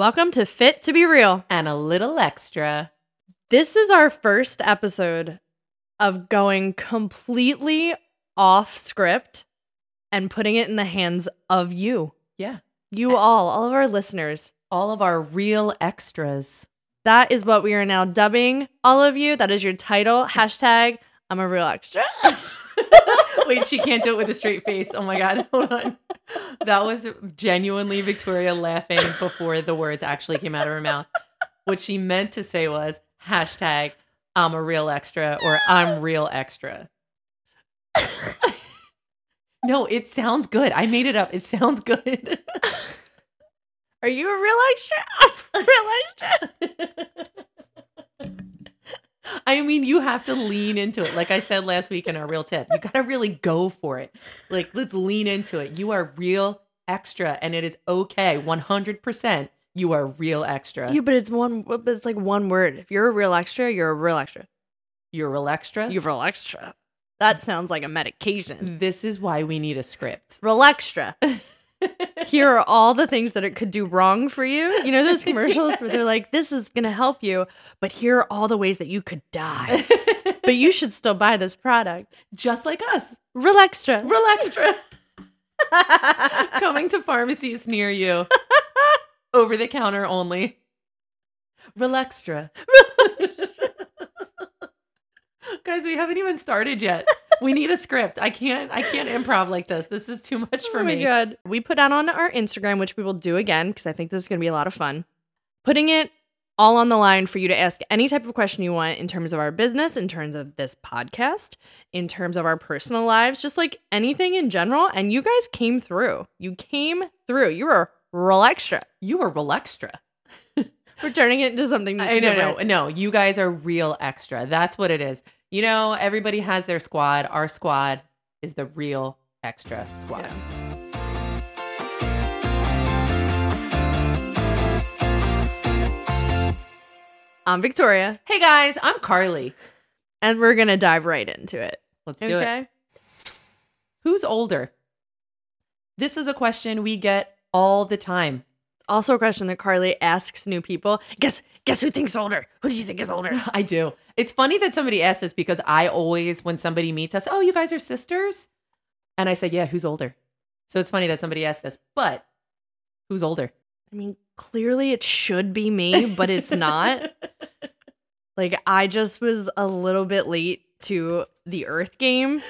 Welcome to Fit to Be Real. And a little extra. This is our first episode of going completely off script and putting it in the hands of you. Yeah. You all, all of our listeners. All of our real extras. That is what we are now dubbing all of you. That is your title. Hashtag I'm a real extra. Wait, she can't do it with a straight face. Oh my God. Hold on. That was genuinely Victoria laughing before the words actually came out of her mouth. What she meant to say was hashtag I'm a real extra or I'm real extra. no, it sounds good. I made it up. It sounds good. Are you a real extra? I'm a real extra. I mean, you have to lean into it. Like I said last week in our real tip, you got to really go for it. Like, let's lean into it. You are real extra, and it is okay. 100%. You are real extra. Yeah, but it's one. But it's like one word. If you're a real extra, you're a real extra. You're real extra. You're real extra. That sounds like a medication. This is why we need a script. Real extra. Here are all the things that it could do wrong for you. You know those commercials where they're like, "This is going to help you," but here are all the ways that you could die. but you should still buy this product. Just like us. Real extra. Real extra. Coming to pharmacies near you. Over the counter only. Real extra. Guys, we haven't even started yet. We need a script. I can't I can't improv like this. This is too much oh for oh my me. god. We put out on our Instagram, which we will do again because I think this is going to be a lot of fun. Putting it all on the line for you to ask any type of question you want in terms of our business, in terms of this podcast, in terms of our personal lives, just like anything in general. And you guys came through. You came through. You were real extra. You were real extra. We're turning it into something I no, no, no. You guys are real extra. That's what it is. You know, everybody has their squad. Our squad is the real extra squad. Yeah. I'm Victoria, Hey guys, I'm Carly. and we're going to dive right into it. Let's do it. Okay. Who's older? This is a question we get all the time. Also, a question that Carly asks new people. Guess guess who thinks older? Who do you think is older? I do. It's funny that somebody asked this because I always, when somebody meets us, oh, you guys are sisters? And I say, yeah, who's older? So it's funny that somebody asked this, but who's older? I mean, clearly it should be me, but it's not. like I just was a little bit late to the Earth game.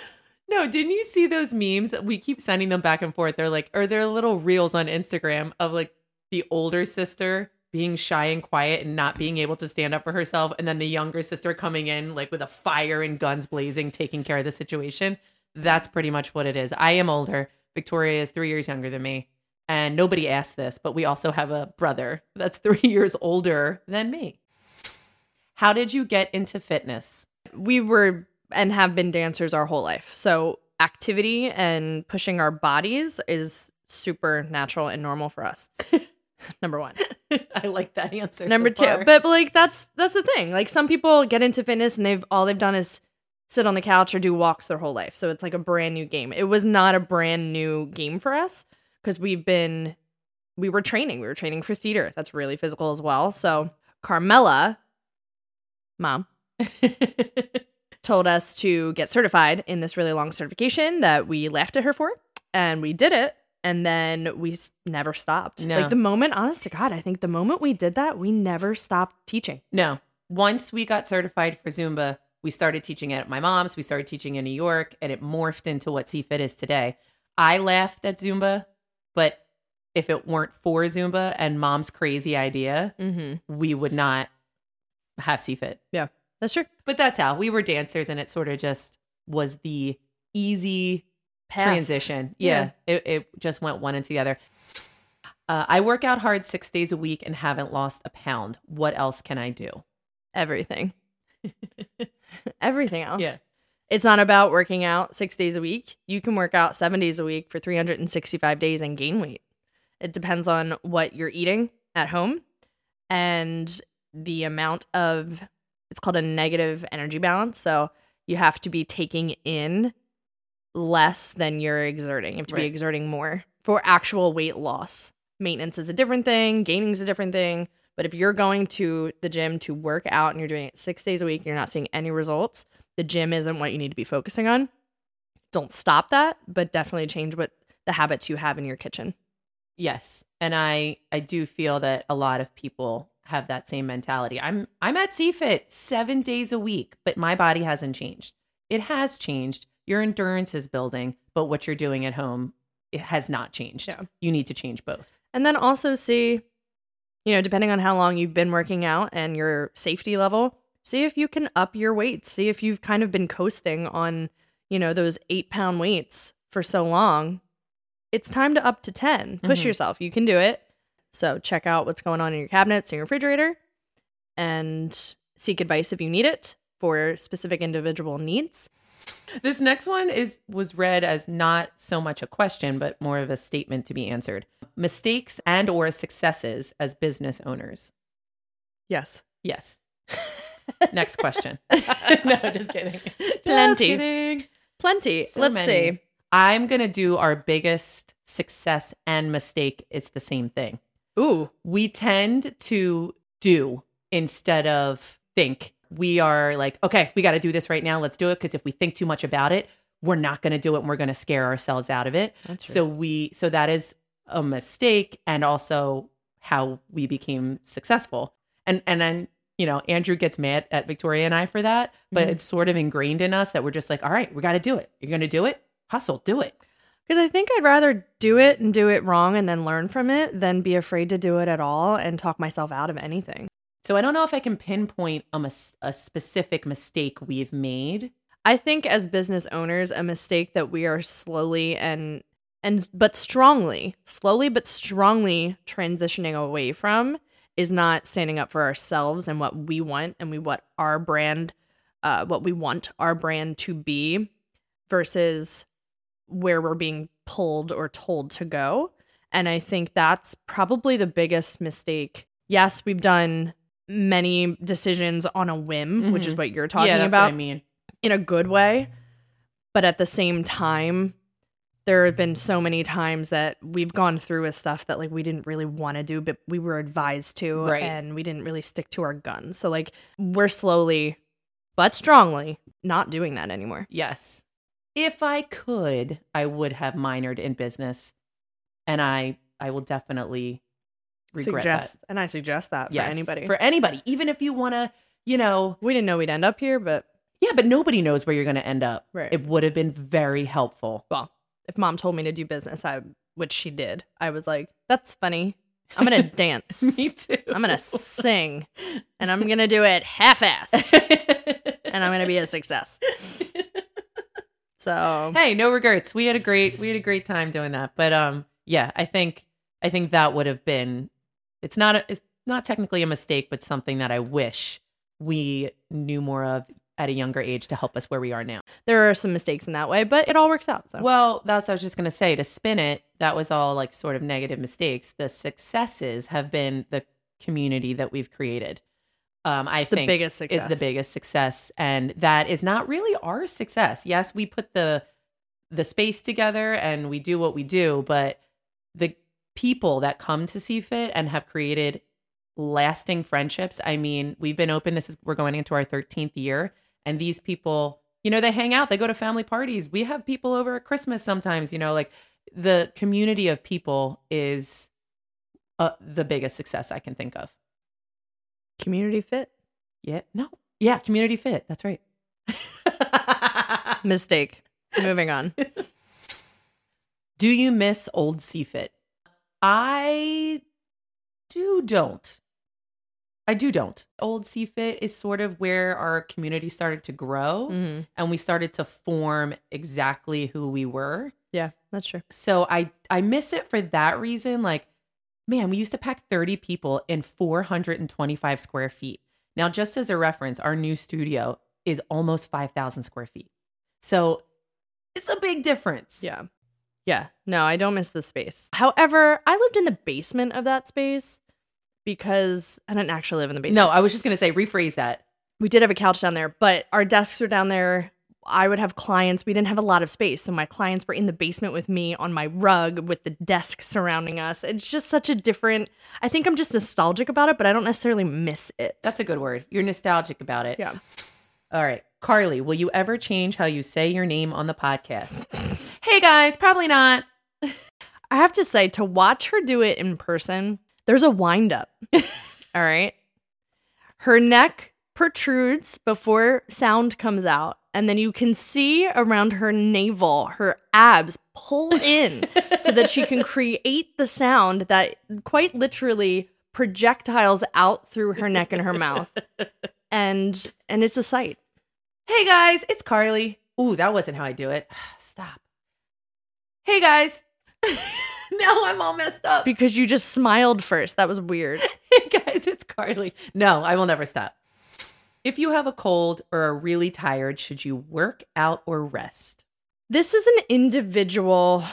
No, didn't you see those memes that we keep sending them back and forth? They're like, or they're little reels on Instagram of like the older sister being shy and quiet and not being able to stand up for herself. And then the younger sister coming in like with a fire and guns blazing, taking care of the situation. That's pretty much what it is. I am older. Victoria is three years younger than me. And nobody asked this, but we also have a brother that's three years older than me. How did you get into fitness? We were and have been dancers our whole life. So activity and pushing our bodies is super natural and normal for us. Number one. I like that answer. so Number two. far. But like that's that's the thing. Like some people get into fitness and they've all they've done is sit on the couch or do walks their whole life. So it's like a brand new game. It was not a brand new game for us because we've been we were training. We were training for theater. That's really physical as well. So Carmela, mom, told us to get certified in this really long certification that we laughed at her for. And we did it. And then we s- never stopped. No. Like the moment, honest to God, I think the moment we did that, we never stopped teaching. No. Once we got certified for Zumba, we started teaching it at my mom's. We started teaching in New York, and it morphed into what CFIT is today. I laughed at Zumba, but if it weren't for Zumba and mom's crazy idea, Mm-hmm. we would not have CFIT. Yeah, that's true. But that's how we were dancers, and it sort of just was the easy Path. transition. Yeah. Yeah, It, it just went one into the other. Uh, I work out hard six days a week and haven't lost a pound. What else can I do? Everything. Everything else. Yeah. It's not about working out six days a week. You can work out seven days a week for 365 days and gain weight. It depends on what you're eating at home and the amount of, it's called a negative energy balance. So you have to be taking in less than you're exerting. You have to be exerting more for actual weight loss. maintenance is a different thing, gaining is a different thing. But if you're going to the gym to work out and you're doing it six days a week and you're not seeing any results, the gym isn't what you need to be focusing on. Don't stop that, but definitely change what the habits you have in your kitchen. Yes. And I I do feel that a lot of people have that same mentality. I'm I'm at CFIT 7 days a week, but my body hasn't changed. It has changed. Your endurance is building, but what you're doing at home it has not changed. Yeah. You need to change both. And then also see, you know, depending on how long you've been working out and your safety level, see if you can up your weights. See if you've kind of been coasting on, you know, those eight pound weights for so long. It's time to up to 10. Push Mhm. yourself. You can do it. So check out what's going on in your cabinets and your refrigerator and seek advice if you need it for specific individual needs. This next one is was read as not so much a question but more of a statement to be answered. Mistakes and or successes as business owners. Yes. Yes. Next question. no, just kidding. Just Plenty. kidding. Plenty. So Let's many. see. I'm going to do our biggest success and mistake. It's the same thing. Ooh. We tend to do instead of think. We are like, okay, we got to do this right now. Let's do it. Because if we think too much about it, we're not going to do it and we're going to scare ourselves out of it. So we, so that is a mistake and also how we became successful. And, and then, you know, Andrew gets mad at Victoria and I for that, but Mhm. it's sort of ingrained in us that we're just like, all right, we got to do it. You're going to do it. Hustle, do it. Because I think I'd rather do it and do it wrong and then learn from it than be afraid to do it at all and talk myself out of anything. So I don't know if I can pinpoint a, mis- a specific mistake we've made. I think as business owners, a mistake that we are slowly and and but strongly, slowly but strongly transitioning away from is not standing up for ourselves and what we want and we what our brand uh what we want our brand to be versus where we're being pulled or told to go. And I think that's probably the biggest mistake. Yes, we've done many decisions on a whim, which is Mhm. what you're talking yeah, about I mean. in a good way. But at the same time, there have been so many times that we've gone through with stuff that like we didn't really want to do, but we were advised to, Right. and we didn't really stick to our guns. So like we're slowly, but strongly, not doing that anymore. Yes. If I could, I would have minored in business, and I I will definitely regret suggest, and I suggest that that. Yes, for anybody. for anybody, even if you want to, you know, we didn't know we'd end up here, but yeah, but nobody knows where you're going to end up. Right. It would have been very helpful. well, if mom told me to do business, I which she did, I was like, "That's funny. I'm gonna dance. Me too. I'm gonna sing, and I'm gonna do it half-assed, and I'm gonna be a success." So hey, no regrets. We had a great we had a great time doing that. But um yeah, I think I think that would have been it's not a, it's not technically a mistake, but something that I wish we knew more of at a younger age to help us where we are now. there are some mistakes in that way, but it all works out. So Well, that's what I was just gonna say. To spin it, that was all like sort of negative mistakes. The successes have been the community that we've created. Um, I it's the think biggest success. is the biggest success and that is not really our success yes we put the the space together and we do what we do but the people that come to CFIT and have created lasting friendships i mean we've been open this is we're going into our 13th year and these people you know they hang out they go to family parties we have people over at christmas sometimes you know like the community of people is uh, the biggest success i can think of Community fit yeah. No. Yeah. Community fit. That's right. mistake. Moving on. Do you miss old CFIT? I do don't. I do don't. Old CFIT is sort of where our community started to grow Mhm. and we started to form exactly who we were. Yeah, that's true. So I I miss it for that reason. Like, man, we used to pack 30 people in 425 square feet. Now, just as a reference, our new studio is almost 5,000 square feet. So it's a big difference. Yeah. Yeah. No, I don't miss the space. However, I lived in the basement of that space because I didn't actually live in the basement. No, I was just gonna say rephrase that. we did have a couch down there, but our desks were down there. I would have clients, we didn't have a lot of space. So my clients were in the basement with me on my rug with the desk surrounding us. It's just such a different, I think I'm just nostalgic about it, but I don't necessarily miss it. That's a good word. You're nostalgic about it. Yeah. All right. Carly, will you ever change how you say your name on the podcast? hey guys, probably not. I have to say, to watch her do it in person, there's a wind up. All right. Her neck protrudes before sound comes out. And then you can see around her navel, her abs pull in so that she can create the sound that quite literally projectiles out through her neck and her mouth. And and it's a sight. Hey guys, it's Carly. Ooh, that wasn't how I do it. Stop. Hey guys. now I'm all messed up. Because you just smiled first. That was weird. Hey guys, it's Carly. No, I will never stop. If you have a cold or are really tired, should you work out or rest? This is an individual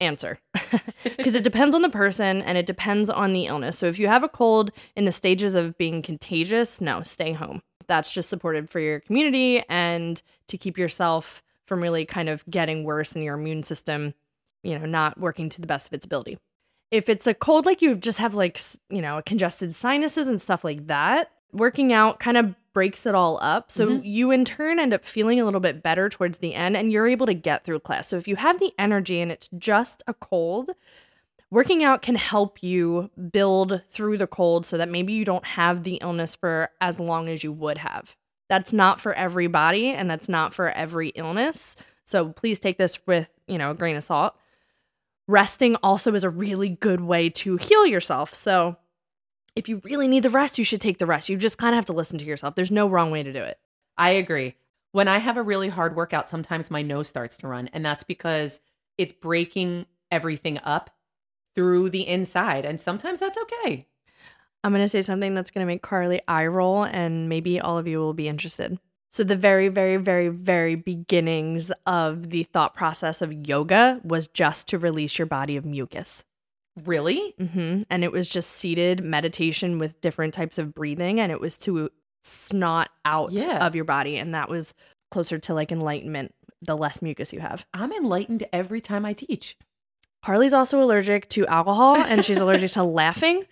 answer because it depends on the person and it depends on the illness. So if you have a cold in the stages of being contagious, no, stay home. That's just supported for your community and to keep yourself from really kind of getting worse and your immune system, you know, not working to the best of its ability. If it's a cold like you just have like, you know, congested sinuses and stuff like that, working out kind of breaks it all up. So Mhm. you in turn end up feeling a little bit better towards the end and you're able to get through class. So if you have the energy and it's just a cold, working out can help you build through the cold so that maybe you don't have the illness for as long as you would have. That's not for everybody and that's not for every illness. So please take this with, you know, a grain of salt. Resting also is a really good way to heal yourself. So if you really need the rest, you should take the rest. You just kind of have to listen to yourself. There's no wrong way to do it. I agree. When I have a really hard workout, sometimes my nose starts to run, and that's because it's breaking everything up through the inside. And sometimes that's okay. I'm going to say something that's going to make Carly eye roll, and maybe all of you will be interested. So, the very, very, very, very beginnings of the thought process of yoga was just to release your body of mucus. Really? hmm And it was just seated meditation with different types of breathing, and it was to snot out Yeah. of your body. And that was closer to like enlightenment the less mucus you have. I'm enlightened every time I teach. Carly's also allergic to alcohol and she's allergic to laughing.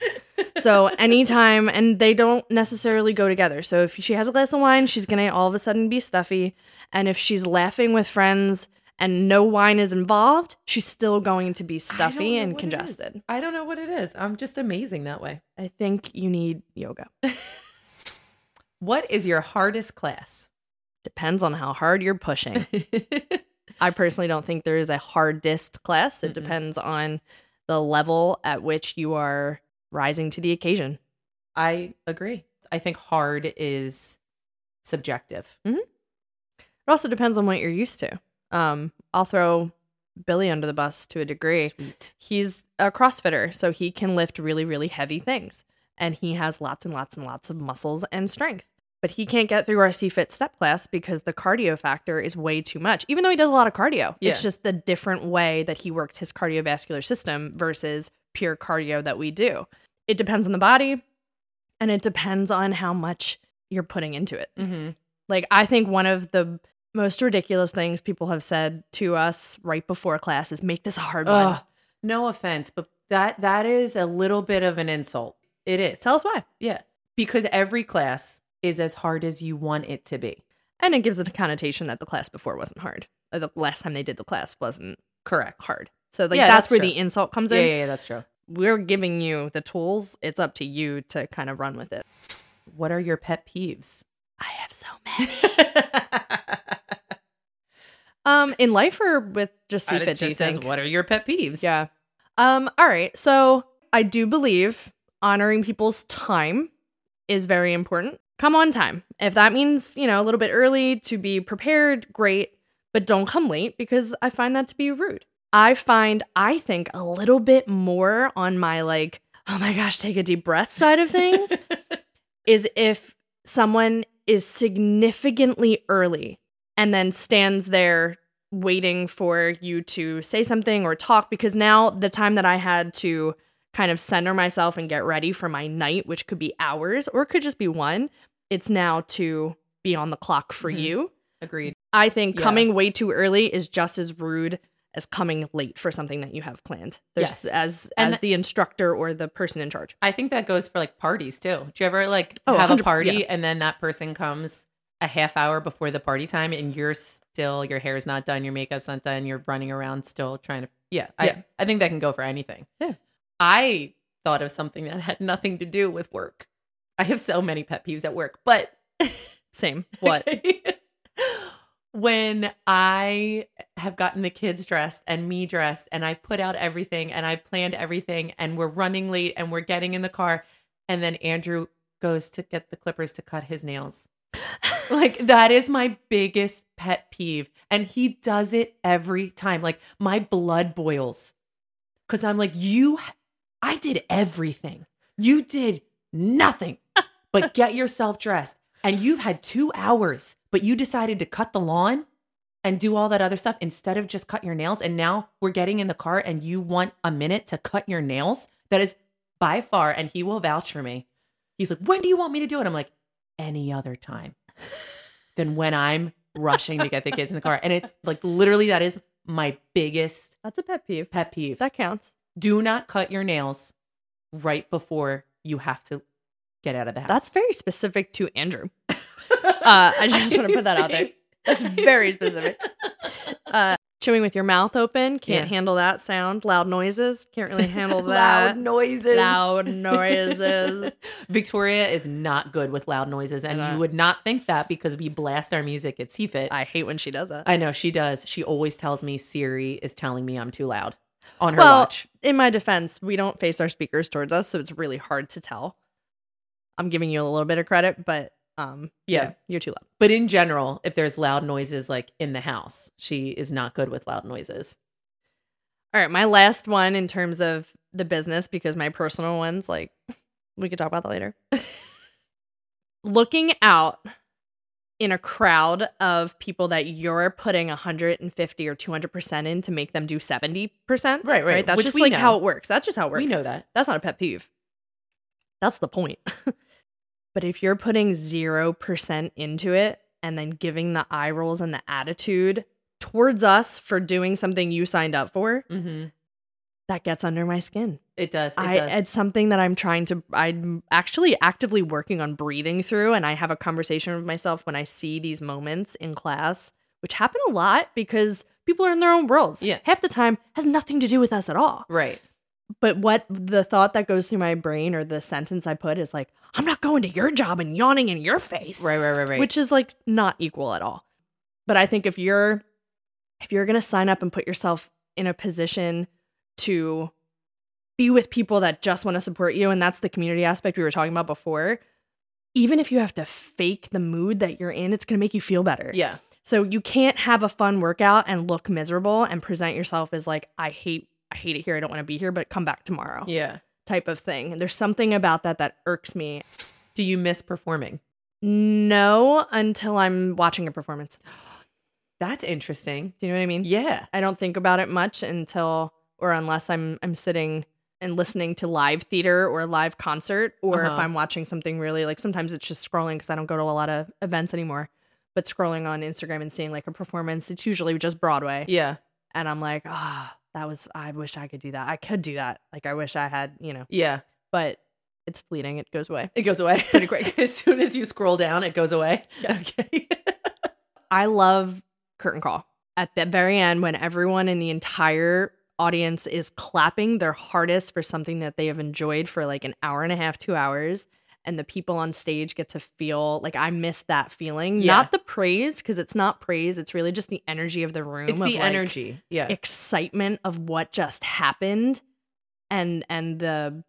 So anytime, and they don't necessarily go together. So if she has a glass of wine, she's gonna all of a sudden be stuffy. And if she's laughing with friends and no wine is involved, she's still going to be stuffy and what it is. congested. I don't know what it is. I'm just amazing that way. I think you need yoga. What is your hardest class? Depends on how hard you're pushing. I personally don't think there is a hardest class. It Mm-mm. depends on the level at which you are rising to the occasion. I agree. I think hard is subjective. Mm-hmm. It also depends on what you're used to. Um, I'll throw Billy under the bus to a degree. Sweet. He's a CrossFitter, so he can lift really, really heavy things. And he has lots and lots and lots of muscles and strength. But he can't get through our CFIT step class because the cardio factor is way too much, even though he does a lot of cardio. Yeah. It's just the different way that he works his cardiovascular system versus pure cardio that we do. It depends on the body and it depends on how much you're putting into it. Mm-hmm. Like I think one of the most ridiculous things people have said to us right before class is make this a hard one. Ugh, no offense, but that that is a little bit of an insult. It is. Tell us why. yeah, because every class is as hard as you want it to be. And it gives it a connotation that the class before wasn't hard. Or the last time they did the class wasn't Correct. hard. So like Yeah, that's, that's where true. the insult comes Yeah, in. yeah, yeah, that's true. We're giving you the tools. It's up to you to kind of run with it. What are your pet peeves? I have so many. um, in life or with just And CFIT, it just says, think? "What are your pet peeves?" Yeah. Um, all right. So I do believe honoring people's time is very important. Come on time. If that means, you know, a little bit early to be prepared, great, but don't come late because I find that to be rude. I find I think a little bit more on my like, oh my gosh, take a deep breath side of things is if someone is significantly early and then stands there waiting for you to say something or talk because now the time that I had to kind of center myself and get ready for my night, which could be hours or it could just be one, it's now to be on the clock for Mhm. you. Agreed. I think Yeah. coming way too early is just as rude as coming late for something that you have planned. There's Yes. as And as th- the instructor or the person in charge. I think that goes for like parties too. Do you ever like Oh, have a party yeah. and then that person comes a half hour before the party time and you're still your hair's not done, your makeup's not done, you're running around still trying to yeah. Yeah. I I think that can go for anything. Yeah. I thought of something that had nothing to do with work. I have so many pet peeves at work, but Same. What? When I have gotten the kids dressed and me dressed and I put out everything and I planned everything and we're running late and we're getting in the car and then Andrew goes to get the clippers to cut his nails. like that is my biggest pet peeve and he does it every time. Like my blood boils cuz I'm like you I did everything. You did nothing but get yourself dressed and you've had 2 hours but you decided to cut the lawn and do all that other stuff instead of just cut your nails. And now we're getting in the car and you want a minute to cut your nails. That is by far, and he will vouch for me. He's like, When do you want me to do it? I'm like, Any other time than when I'm rushing to get the kids in the car. And it's like literally, that is my biggest That's a pet peeve. pet peeve. That counts. do not cut your nails right before you have to get out of the house. That's very specific to Andrew. Uh, I just want to put that out there. That's very specific. Uh, chewing with your mouth open, can't Yeah. handle that sound. Loud noises, can't really handle that. loud noises. Loud noises. Victoria is not good with loud noises, and you would not think that because we blast our music at CFIT. I, hate when she does that. I know she does. She always tells me Siri is telling me I'm too loud on her Well, watch. in my defense, we don't face our speakers towards us, so it's really hard to tell. I'm giving you a little bit of credit, but um, Yeah. you're too loud. But in general, if there's loud noises like in the house, she is not good with loud noises. All right, my last one in terms of the business, because my personal ones, like, we could talk about that later. Looking out in a crowd of people that you're putting 150 or 200% in to make them do 70%. Right, right. That's Which just like know. how it works. That's just how it works. We know that. That's not a pet peeve. That's the point. but if you're putting 0% into it and then giving the eye rolls and the attitude towards us for doing something you signed up for, hmm that gets under my skin. It does. It I does. it's something that I'm trying to I'm actually actively working on breathing through and I have a conversation with myself when I see these moments in class, which happen a lot because people are in their own worlds. Yeah. Half the time has nothing to do with us at all. right. But what the thought that goes through my brain or the sentence I put is like, I'm not going to your job and yawning in your face. Right, right, right, right. Which is like not equal at all. But I think if you're if you're gonna sign up and put yourself in a position to be with people that just want to support you, and that's the community aspect we were talking about before, even if you have to fake the mood that you're in, it's gonna make you feel better. yeah. So you can't have a fun workout and look miserable and present yourself as like, I hate I hate it here, I don't want to be here, but come back tomorrow Yeah. type of thing. And there's something about that that irks me. Do you miss performing? No, until I'm watching a performance. That's interesting. Do you know what I mean? Yeah. I don't think about it much until or unless I'm I'm sitting and listening to live theater or live concert or if Uh-huh. I'm watching something really like sometimes it's just scrolling because I don't go to a lot of events anymore. But scrolling on Instagram and seeing like a performance, it's usually just Broadway. Yeah. And I'm like, ah, that was I wish I could do that. I could do that. Like I wish I had, you know, Yeah. but it's fleeting. It goes away. It goes away Pretty quick. as soon as you scroll down, it goes away. Okay. I love curtain call at the very end when everyone in the entire audience is clapping their hardest for something that they have enjoyed for like an hour and a half, two hours. And the people on stage get to feel like I miss that feeling. Yeah. Not the praise, because it's not praise. It's really just the energy of the room. it's the like, energy. Yeah. excitement of what just happened and and the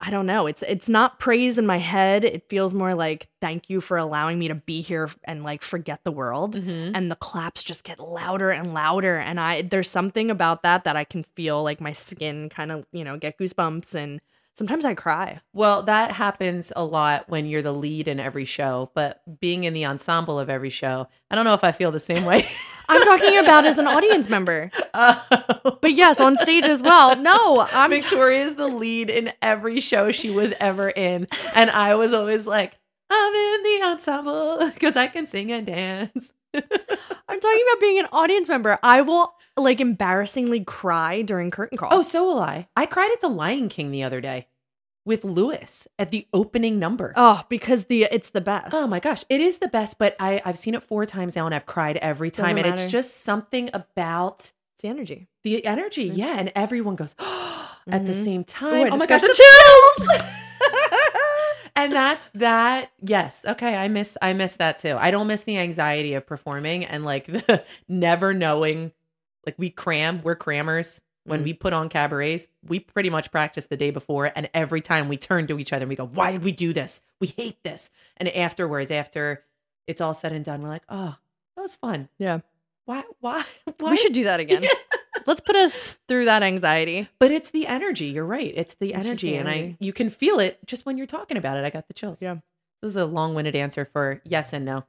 I don't know. It's it's not praise in my head. It feels more like thank you for allowing me to be here and like forget the world. Mhm. And the claps just get louder and louder and I there's something about that that I can feel like my skin kind of, you know, get goosebumps and sometimes I cry. Well, that happens a lot when you're the lead in every show, but being in the ensemble of every show, I don't know if I feel the same way. I'm talking about as an audience member. Oh. But yes, on stage as well. No, I'm Victoria's the lead in every show she was ever in. And I was always like, I'm in the ensemble because I can sing and dance. I'm talking about being an audience member. I will like embarrassingly cry during curtain call. Oh, so will I. I cried at The Lion King the other day with Lewis at the opening number. oh, because the it's the best. Oh my gosh, it is the best, but I, I've seen it four times now and I've cried every time. Doesn't and it's just something about It's the energy. the energy. Yeah. And everyone goes at the Mhm. same time. I oh my gosh, the chills. and that's that. Yes. Okay. I miss I miss that too. I don't miss the anxiety of performing and like the never knowing like we cram, we're crammers. When Mm. we put on cabarets, we pretty much practice the day before. And every time we turn to each other and we go, Why did we do this? We hate this. And afterwards, after it's all said and done, we're like, Oh, that was fun. Yeah. Why? Why? Why? We should do that again. Yeah. Let's put us through that anxiety. But it's the energy. You're right. It's the It's energy, the and I you can feel it just when you're talking about it. I got the chills. Yeah. This is a long-winded answer for yes and no.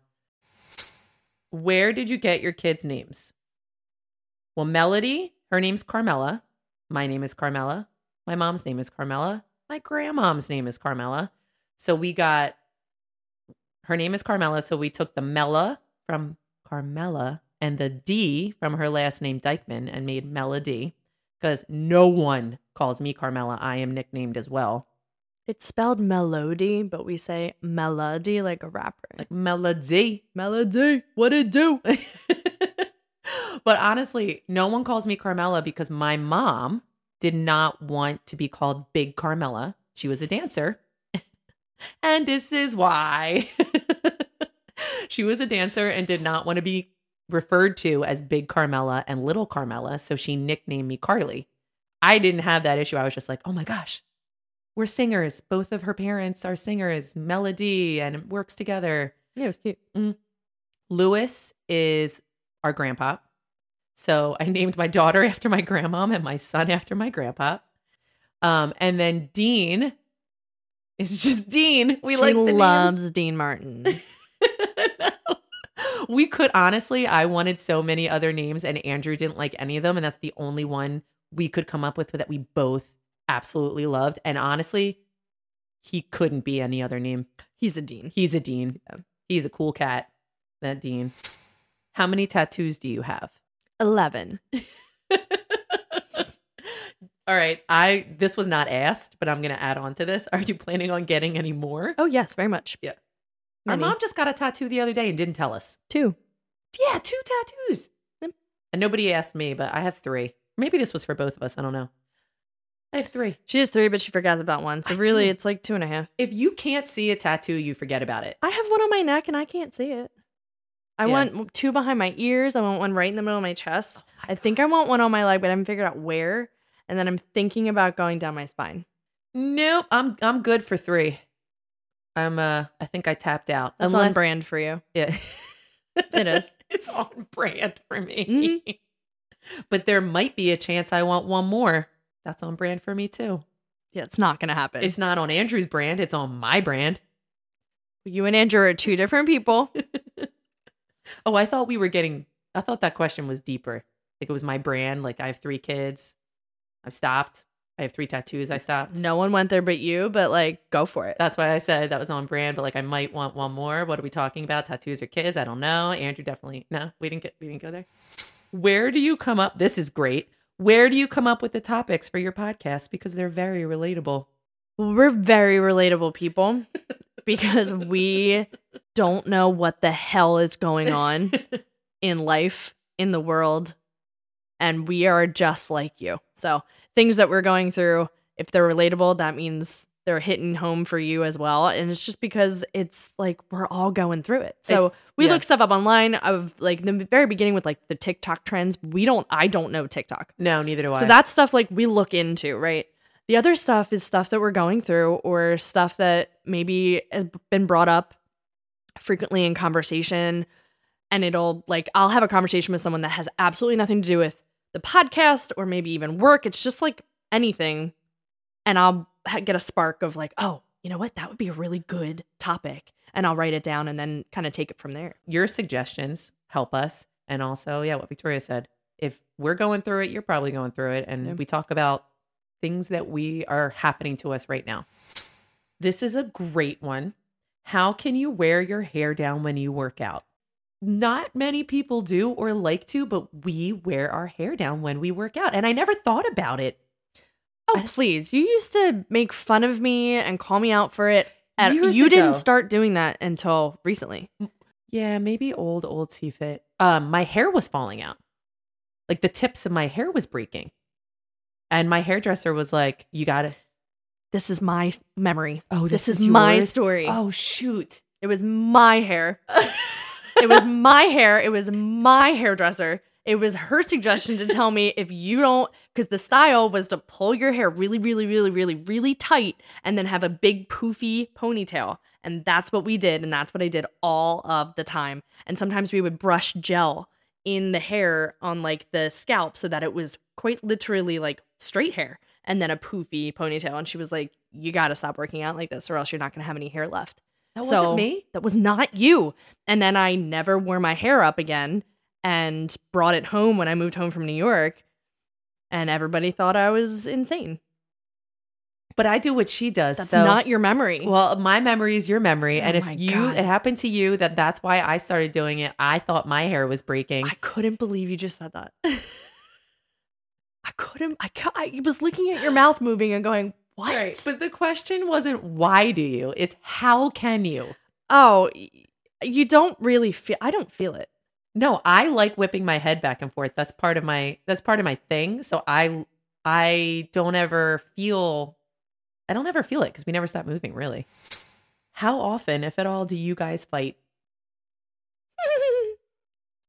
Where did you get your kids' names? Well, Melody, her name's Carmela. My name is Carmela. My mom's name is Carmela. My grandmom's name is Carmela. So we got her name is Carmela. So we took the Mela from Carmela and the D from her last name Dykeman and made Melody because no one calls me Carmela. I am nicknamed as well. It's spelled melody, but we say melody like a rapper. Like Melody. melody, what it do? but honestly, no one calls me Carmela because my mom did not want to be called Big Carmela. She was a dancer. and this is why. she was a dancer and did not want to be referred to as Big Carmela and Little Carmela. So she nicknamed me Carly. I didn't have that issue. I was just like, oh my gosh, we're singers. Both of her parents are singers, Melody, and it works together. Yeah, it was cute. Mm. Lewis is our grandpa. So I named my daughter after my grandmom and my son after my grandpa. Um, and then Dean is just Dean. We she like the name. loves Dean Martin. No. We could honestly, I wanted so many other names, and Andrew didn't like any of them. And that's the only one we could come up with that we both absolutely loved. And honestly, he couldn't be any other name. He's a Dean. He's a Dean. Yeah. He's a cool cat, that Dean. How many tattoos do you have? 11. All right. I this was not asked, but I'm gonna add on to this. Are you planning on getting any more? Oh, yes, very much. Yeah. Many. Our mom just got a tattoo the other day and didn't tell us. Two. Yeah, two tattoos. Yep. And nobody asked me, but I have three. Maybe this was for both of us. I don't know. I have three. She has three, but she forgot about one. So I really, do. it's like two and a half. If you can't see a tattoo, you forget about it. I have one on my neck and I can't see it. I Yeah. want two behind my ears. I want one right in the middle of my chest. I think I want one on my leg, but I haven't figured out where. And then I'm thinking about going down my spine. Nope. I'm I'm good for three. I'm uh I think I tapped out. That's on brand for you. Yeah. It is. it's on brand for me. Mhm. but there might be a chance I want one more. That's on brand for me too. Yeah, it's not gonna happen. It's not on Andrew's brand, it's on my brand. you and Andrew are two different people. Oh, I thought we were getting I thought that question was deeper. Like it was my brand, like I have 3 kids. I've stopped. I have 3 tattoos. I stopped. no one went there but you, but like, go for it. That's why I said that was on brand, but like I might want one more. What are we talking about? Tattoos or kids? I don't know. Andrew definitely no. We didn't get we didn't go there. Where do you come up? This is great. Where do you come up with the topics for your podcast? Because they're very relatable. We're very relatable people because we don't know what the hell is going on in life, in the world, and we are just like you. So, things that we're going through, if they're relatable, that means they're hitting home for you as well. And it's just because it's like we're all going through it. So, It's- we yeah. look stuff up online of like the very beginning with like the TikTok trends. We don't, I don't know TikTok. no, neither do I. So that's stuff like we look into, right? The other stuff is stuff that we're going through or stuff that maybe has been brought up frequently in conversation. And it'll like, I'll have a conversation with someone that has absolutely nothing to do with the podcast or maybe even work. It's just like anything. And I'll ha- get a spark of like, oh, you know what? That would be a really good topic. And I'll write it down and then kind of take it from there. your suggestions help us. And also, yeah, what Victoria said. If we're going through it, you're probably going through it. And Yeah. we talk about things that we are happening to us right now. This is a great one. How can you wear your hair down when you work out? not many people do or like to, but we wear our hair down when we work out. And I never thought about it. Oh, please. You used to make fun of me and call me out for it. And Years you didn't start doing that until recently. Yeah, maybe old, old CFIT. Um, my hair was falling out. Like the tips of my hair was breaking. And my hairdresser was like, You gotta This is my memory. Oh, this, this is, is my story. Oh shoot. It was my hair. it was my hair. It was my hairdresser. It was her suggestion to tell me if you don't, because the style was to pull your hair really, really, really, really, really tight and then have a big poofy ponytail. And that's what we did. And that's what I did all of the time. And sometimes we would brush gel in the hair on like the scalp so that it was quite literally like straight hair and then a poofy ponytail. And she was like, You got to stop working out like this or else you're not going to have any hair left. That So- wasn't me. That was not you. And then I never wore my hair up again and brought it home when I moved home from New York. And everybody thought I was insane. But I do what she does. That's so not your memory. well, my memory is your memory. Oh and Oh if you God. it happened to you that that's why I started doing it, I thought my hair was breaking. I couldn't believe you just said that. I couldn't. I, I was looking at your mouth moving and going, "What?" Right. But the question wasn't why do you? It's how can you? oh, you don't really feel. I don't feel it. No, I like whipping my head back and forth. That's part of my that's part of my thing. So I I don't ever feel I don't ever feel it because we never stop moving, really. How often, if at all, do you guys fight?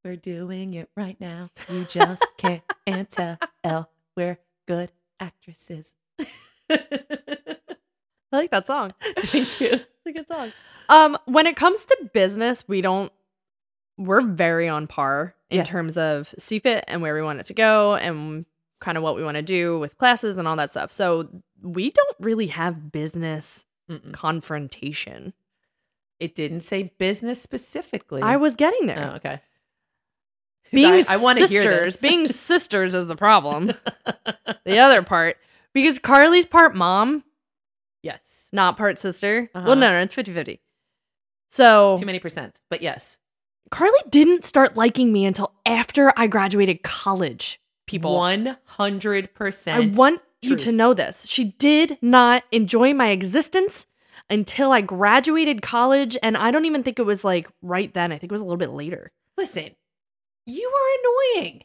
We're doing it right now. You just can't tell. We're good actresses. I like that song. Thank you. It's a good song. Um, when it comes to business, we don't. We're very on par in Yeah. terms of CFIT and where we want it to go and kind of what we want to do with classes and all that stuff. So we don't really have business Mm-mm. confrontation. It didn't say business specifically. I was getting Oh, there. okay. Being I, I want to hear sisters, this. being sisters is the problem. the other part, because Carly's part mom, yes. not part sister. Uh-huh. Well, no, no, it's 50 50. So Too many percent, but yes. Carly didn't start liking me until after I graduated college. People, 100%. I want you to truth. know this. She did not enjoy my existence until I graduated college, and I don't even think it was like right then. I think it was a little bit later. Listen, you were annoying.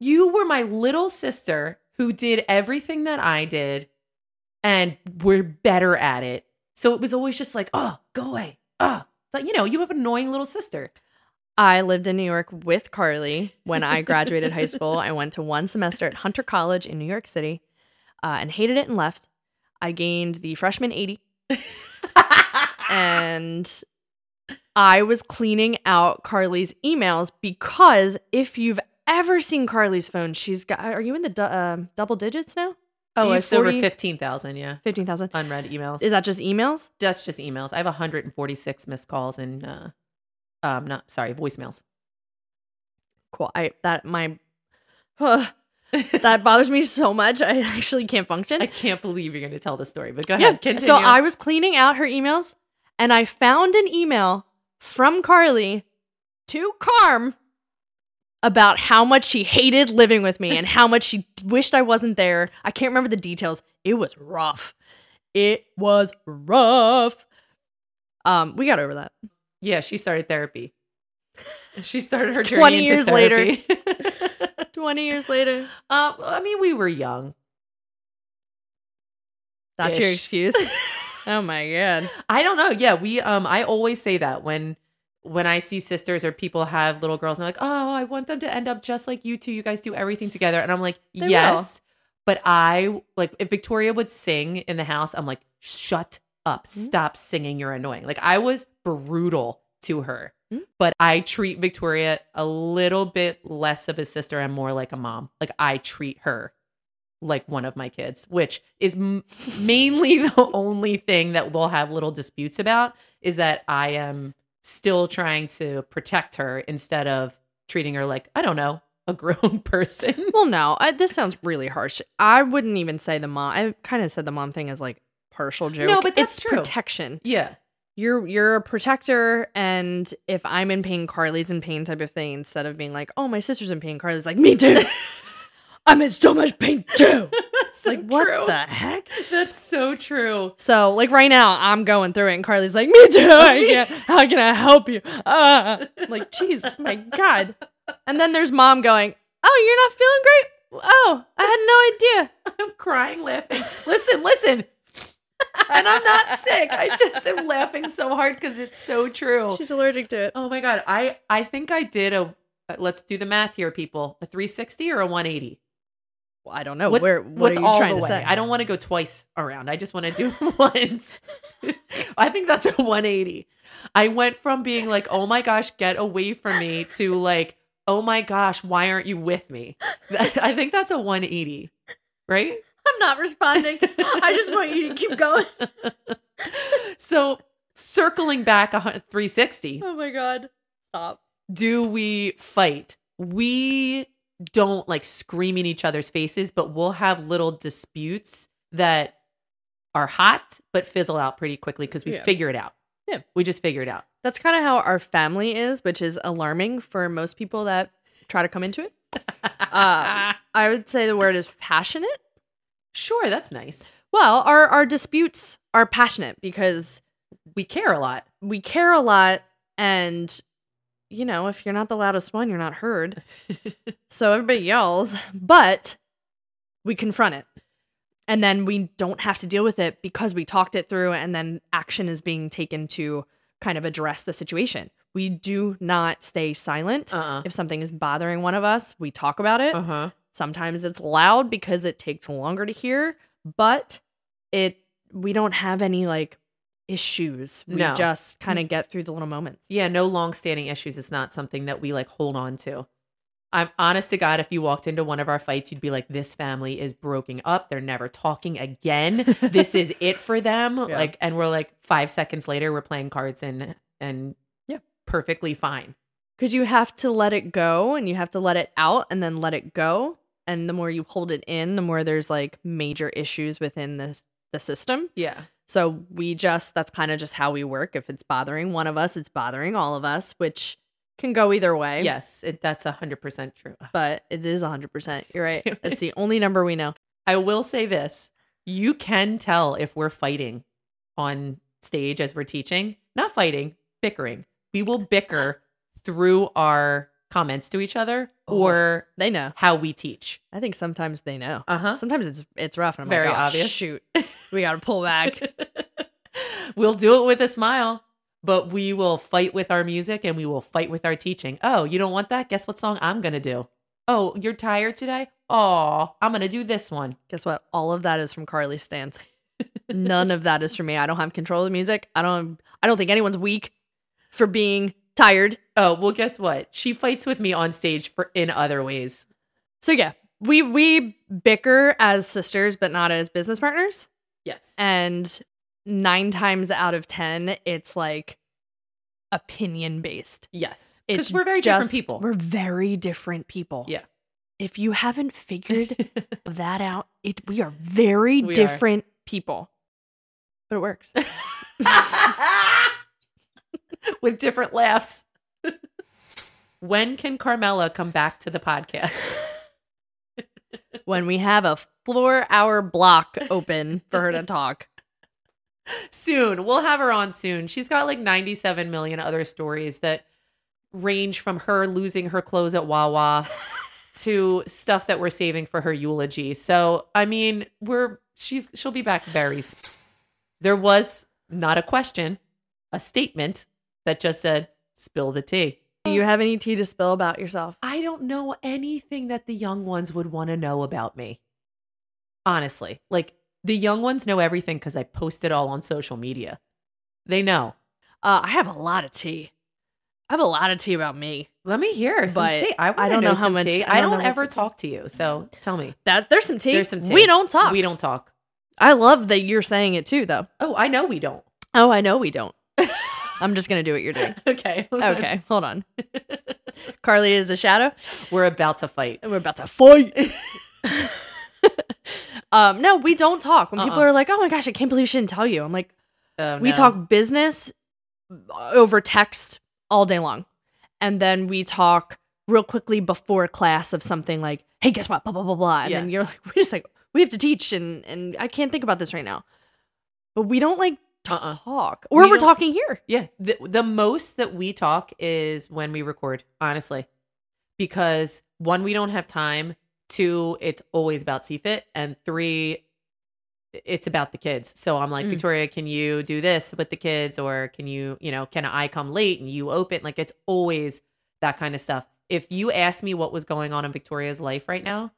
You were my little sister who did everything that I did, and were better at it. So it was always just like, oh, go away. Oh, but you know, you have an annoying little sister. I lived in New York with Carly when I graduated high school. I went to one semester at Hunter College in New York City uh, and hated it and left. I gained the freshman 80 and I was cleaning out Carly's emails because if you've ever seen Carly's phone, she's got. Are you in the du- um double digits now? oh, it's over 40? fifteen thousand. Yeah, Fifteen thousand. unread emails. Is that just emails? That's just emails. I have 146 missed calls and uh um not sorry, voicemails. Cool. I that my. that bothers me so much. I actually can't function. I can't believe you're going to tell the story, but go Yeah. ahead. Continue. So I was cleaning out her emails and I found an email from Carly to Carm about how much she hated living with me and how much she wished I wasn't there. I can't remember the details. It was rough. It was rough. Um, we got over that. yeah, she started therapy. She started her 20 journey into years later. 20 years later. uh, I mean, we were young. That's your excuse. oh my god. I don't know. Yeah, we um I always say that when when I see sisters or people have little girls and they're like, "Oh, I want them to end up just like you two. You guys do everything together." And I'm like, They "Yes." But I like if Victoria would sing in the house, I'm like, "Shut up. Mm-hmm. Stop singing. You're annoying." Like I was brutal to her. Mhm. But I treat Victoria a little bit less of a sister and more like a mom. Like I treat her like one of my kids, which is m- mainly the only thing that we'll have little disputes about is that I am still trying to protect her instead of treating her like, I don't know, a grown person. Well, no, I, this sounds really harsh. I wouldn't even say the mom. I kind of said the mom thing as like partial joke. No, but that's it's true. protection. yeah. you're you're a protector and if I'm in pain, Carly's in pain type of thing, instead of being like, Oh, my sister's in pain, Carly's like, Me too. I'm in so much pain too. That's so like what true. the heck? That's so true. So like right now I'm going through it and Carly's like, Me too. I can't, how can I help you? Uh. I'm like, jeez, my God. And then there's mom going, Oh, you're not feeling great? Oh, I had no idea. I'm crying, laughing. Listen, listen. And I'm not sick. I just am laughing so hard because it's so true. She's allergic to it. Oh my god, I I think I did a. Let's do the math here, people. A 360 or a 180? Well, I don't know. what's Where, what what's are you all trying the to way? say? I don't want to go twice around. I just want to do once. I think that's a 180. I went from being like, "Oh my gosh, get away from me," to like, "Oh my gosh, why aren't you with me?" I think that's a 180, right? I'm not responding. I just want you to keep going. So circling back a 360, Oh my god. Stop. do we fight? We don't like scream in each other's faces, but we'll have little disputes that are hot but fizzle out pretty quickly because we Yeah. figure it out. Yeah. We just figure it out. That's kind of how our family is, which is alarming for most people that try to come into it. Uh, I would say the word is passionate. sure, that's nice. Well, our our disputes are passionate because We care a lot. we care a lot and you know, if you're not the loudest one, you're not heard. So everybody yells, but we confront it. And then we don't have to deal with it because we talked it through and then action is being taken to kind of address the situation. We do not stay silent. Uh-uh. If something is bothering one of us, we talk about it. Uh-huh. Sometimes it's loud because it takes longer to hear, but it we don't have any like issues. We No. just kind of mm. get through the little moments. Yeah, no long-standing issues. It's not something that we like hold on to. I'm honest to God, if you walked into one of our fights, you'd be like, "This family is broken up. They're never talking again. this is it for them." Yeah. Like, and we're like, five seconds later, we're playing cards and and Yeah. perfectly fine. Because you have to let it go and you have to let it out and then let it go. And the more you hold it in, the more there's like major issues within this the system. Yeah, So we just that's kind of just how we work. If it's bothering one of us, it's bothering all of us, which can go either way. yes, it, that's a hundred percent true. But it is 100%. You're right. It's the only number we know. I will say this: you can tell if we're fighting on stage as we're teaching. Not fighting, bickering. We will bicker through our comments to each other Oh. or They know. how we teach. I think sometimes they know. Uh huh. Sometimes it's it's rough and I'm Very like, oh, obvious. Shoot, we got to pull back. we'll do it with a smile, but we will fight with our music and we will fight with our teaching. Oh, you don't want that? Guess what song I'm gonna do? Oh, you're tired today? Oh, I'm gonna do this one. Guess what? All of that is from Carly's stance. None of that is from me. I don't have control of the music. I don't. I don't think anyone's weak for being tired. Oh, well, guess what? She fights with me on stage for in other ways. So yeah, we we bicker as sisters, but not as business partners. Yes. And nine times out of ten, it's like opinion based. Yes. Because we're very different people. We're very different people. Yeah. If you haven't figured that out, it we are very We are. different people. But it works. with different laughs. when can Carmela come back to the podcast? when we have a floor hour block open for her to talk. soon. We'll have her on soon. She's got like 97 million other stories that range from her losing her clothes at Wawa to stuff that we're saving for her eulogy. So, I mean, we're she's she'll be back very soon. There was not a question, a statement that just said spill the tea. Do you have any tea to spill about yourself? I don't know anything that the young ones would want to know about me. Honestly, like the young ones know everything because I post it all on social media. They know. Uh, I have a lot of tea. I have a lot of tea about me. Let me hear some But tea. I, I don't know how much- tea. I I don't don't, ever talk to you, so tell me. That there's some tea. There's some tea. We don't talk. We don't talk. I love that you're saying it too, though. Oh, I know we don't. Oh, I know we don't. I'm just gonna do what you're doing. okay. Okay, hold on. Carly is a shadow, We're about to fight. we're about to fight. um, no, we don't talk. When people Uh-uh. are like, "Oh my gosh, I can't believe she didn't tell you," I'm like, Oh, we no. talk business over text all day long. And then we talk real quickly before class of something like, hey, guess what? Blah, blah, blah, blah. And Yeah. then you're like, wait just like we have to teach and, and I can't think about this right now. But we don't like Uh-uh. talk. Or We are talking here. Yeah, the, the most that we talk is when we record, honestly, because one, we don't have time. Two, it's always about CFIT, and three, it's about the kids. So I'm like, Mm. Victoria, can you do this with the kids, or can you, you know, can I come late and you open? Like it's always that kind of stuff. If you asked me what was going on in Victoria's life right now,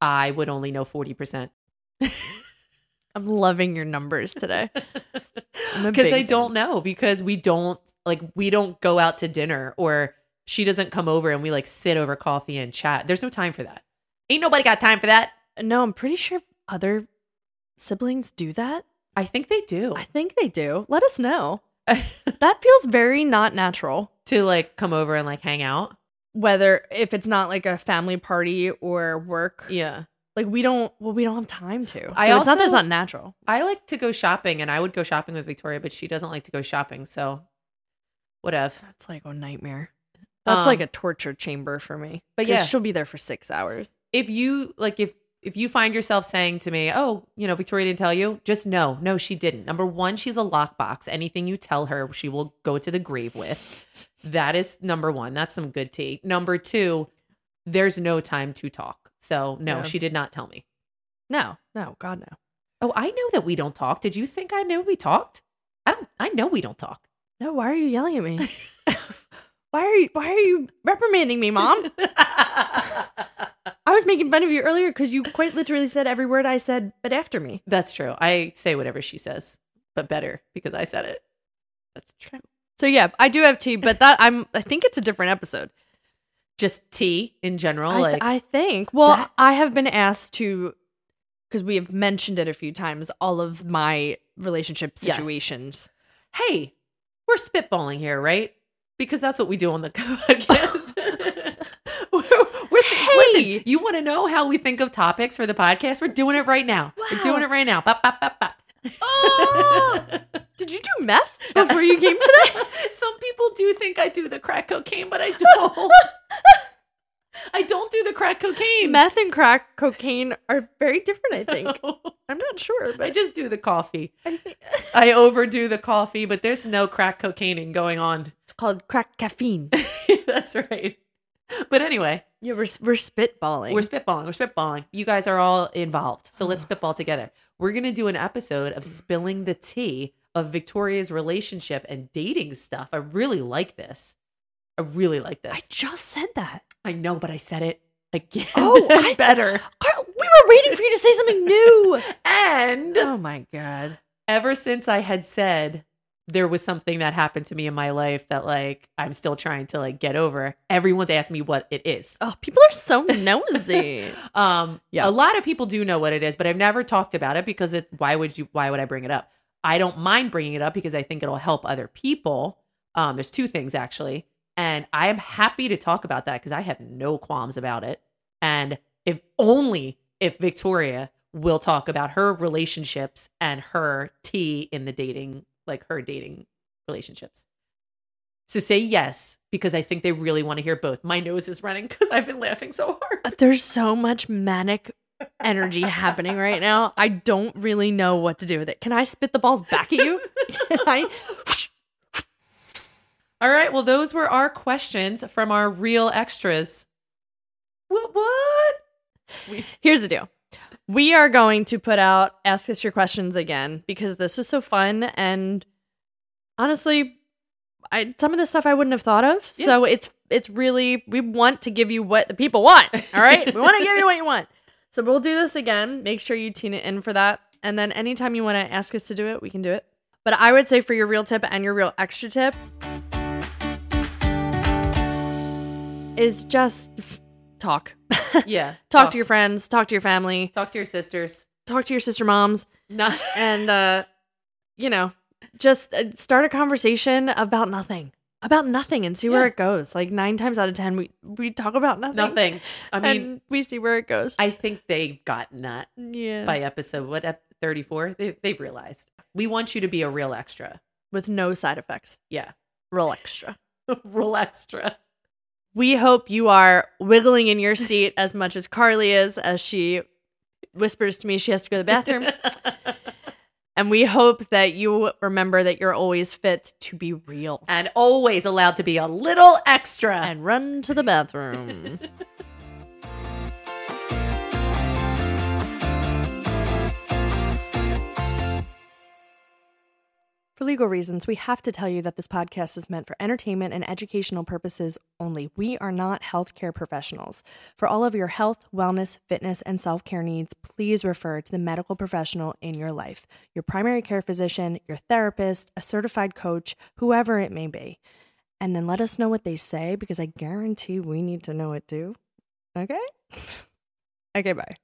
I would only know forty percent. I'm loving your numbers today. Because I don't know because we don't like we don't go out to dinner or she doesn't come over and we like sit over coffee and chat. There's no time for that. Ain't nobody got time for that. No, I'm pretty sure other siblings do that. I think they do. I think they do. Let us know. That feels very not natural. to like come over and like hang out. Whether if it's not like a family party or work, Yeah. Like we don't. Well, we don't have time to. So I it's not that it's not natural. I like to go shopping and I would go shopping with Victoria, but she doesn't like to go shopping. So whatever. That's like a nightmare. That's Um, like a torture chamber for me. But yeah. she'll be there for six hours. If you like if if you find yourself saying to me, "Oh, you know, Victoria didn't tell you," just know, no, she didn't. Number one, she's a lockbox. Anything you tell her, she will go to the grave with. That is number one. That's some good tea. Number two, there's no time to talk. So no, Yeah. she did not tell me. No, no, God no. Oh, I know that we don't talk. Did you think I knew we talked? I don't. I know we don't talk. No, why are you yelling at me? why are you why are you reprimanding me, mom? I was making fun of you earlier because you quite literally said every word I said, but after me. That's true. I say whatever she says, but better because I said it. That's true. So yeah, I do have tea, but that I'm I think it's a different episode. Just tea in general, I, like I think. Well, that- I have been asked to because we have mentioned it a few times, all of my relationship Yes. situations. hey, we're spitballing here, right? Because that's what we do on the podcast. we're, we're Hey! Listen, you want to know how we think of topics for the podcast? We're doing it right now. We're Wow. doing it right now. Bop, bop, bop, bop. Oh! Did you do meth before you came today? Some people do think I do the crack cocaine, but I don't. I don't do the crack cocaine. meth and crack cocaine are very different, I think. I'm not sure, but I just do the coffee. I think I overdo the coffee, but there's no crack cocaining going on. it's called crack caffeine. That's right. But anyway, Yeah, we're we're spitballing. we're spitballing. We're spitballing. You guys are all involved. So let's spitball together. We're going to do an episode of mm. spilling the tea of Victoria's relationship and dating stuff. I really like this. I really like this. I just said that. I know, but I said it again. Oh, I- better. Carl, we were waiting for you to say something new. And oh my god. ever since I had said there was something that happened to me in my life that like I'm still trying to like get over, everyone's asked me what it is. Oh, people are so nosy. Um Yeah. a lot of people do know what it is, but I've never talked about it because it why would you why would I bring it up? I don't mind bringing it up because I think it'll help other people. Um there's two things actually, and I am happy to talk about that because I have no qualms about it. And if only if Victoria will talk about her relationships and her tea in the dating like her dating relationships. So say yes because I think they really want to hear both. My nose is running because I've been laughing so hard. There's so much manic energy happening right now. I don't really know what to do with it. Can I spit the balls back at you? Can I? All right. Well, those were our questions from our real extras. What? What? Here's the deal. We are going to put out ask us your questions again because this was so fun and honestly, I some of the stuff I wouldn't have thought of. Yeah. So it's it's really we want to give you what the people want. All right, we want to give you what you want. So we'll do this again. Make sure you tune it in for that, and then anytime you want to ask us to do it, we can do it. But I would say for your real tip and your real extra tip is just talk. Yeah. talk to your friends, talk to your family, talk to your sisters. talk to your sister moms, Not and uh, you know, just uh, start a conversation about nothing, about nothing, and see where it goes. Like nine times out of ten, we we talk about nothing. nothing. I mean, we see where it goes. I think they've gotten that yeah, by episode what ep- 34. They they've realized we want you to be a real extra. with no side effects. Yeah. Real extra. Real extra. We hope you are wiggling in your seat as much as Carly is as she whispers to me she has to go to the bathroom. and we hope that you remember that you're always fit to be real and always allowed to be a little extra. and run to the bathroom. For legal reasons, we have to tell you that this podcast is meant for entertainment and educational purposes only. We are not healthcare professionals. For all of your health, wellness, fitness, and self care needs, please refer to the medical professional in your life your primary care physician, your therapist, a certified coach, whoever it may be. And then let us know what they say because I guarantee we need to know it too. Okay? okay, bye.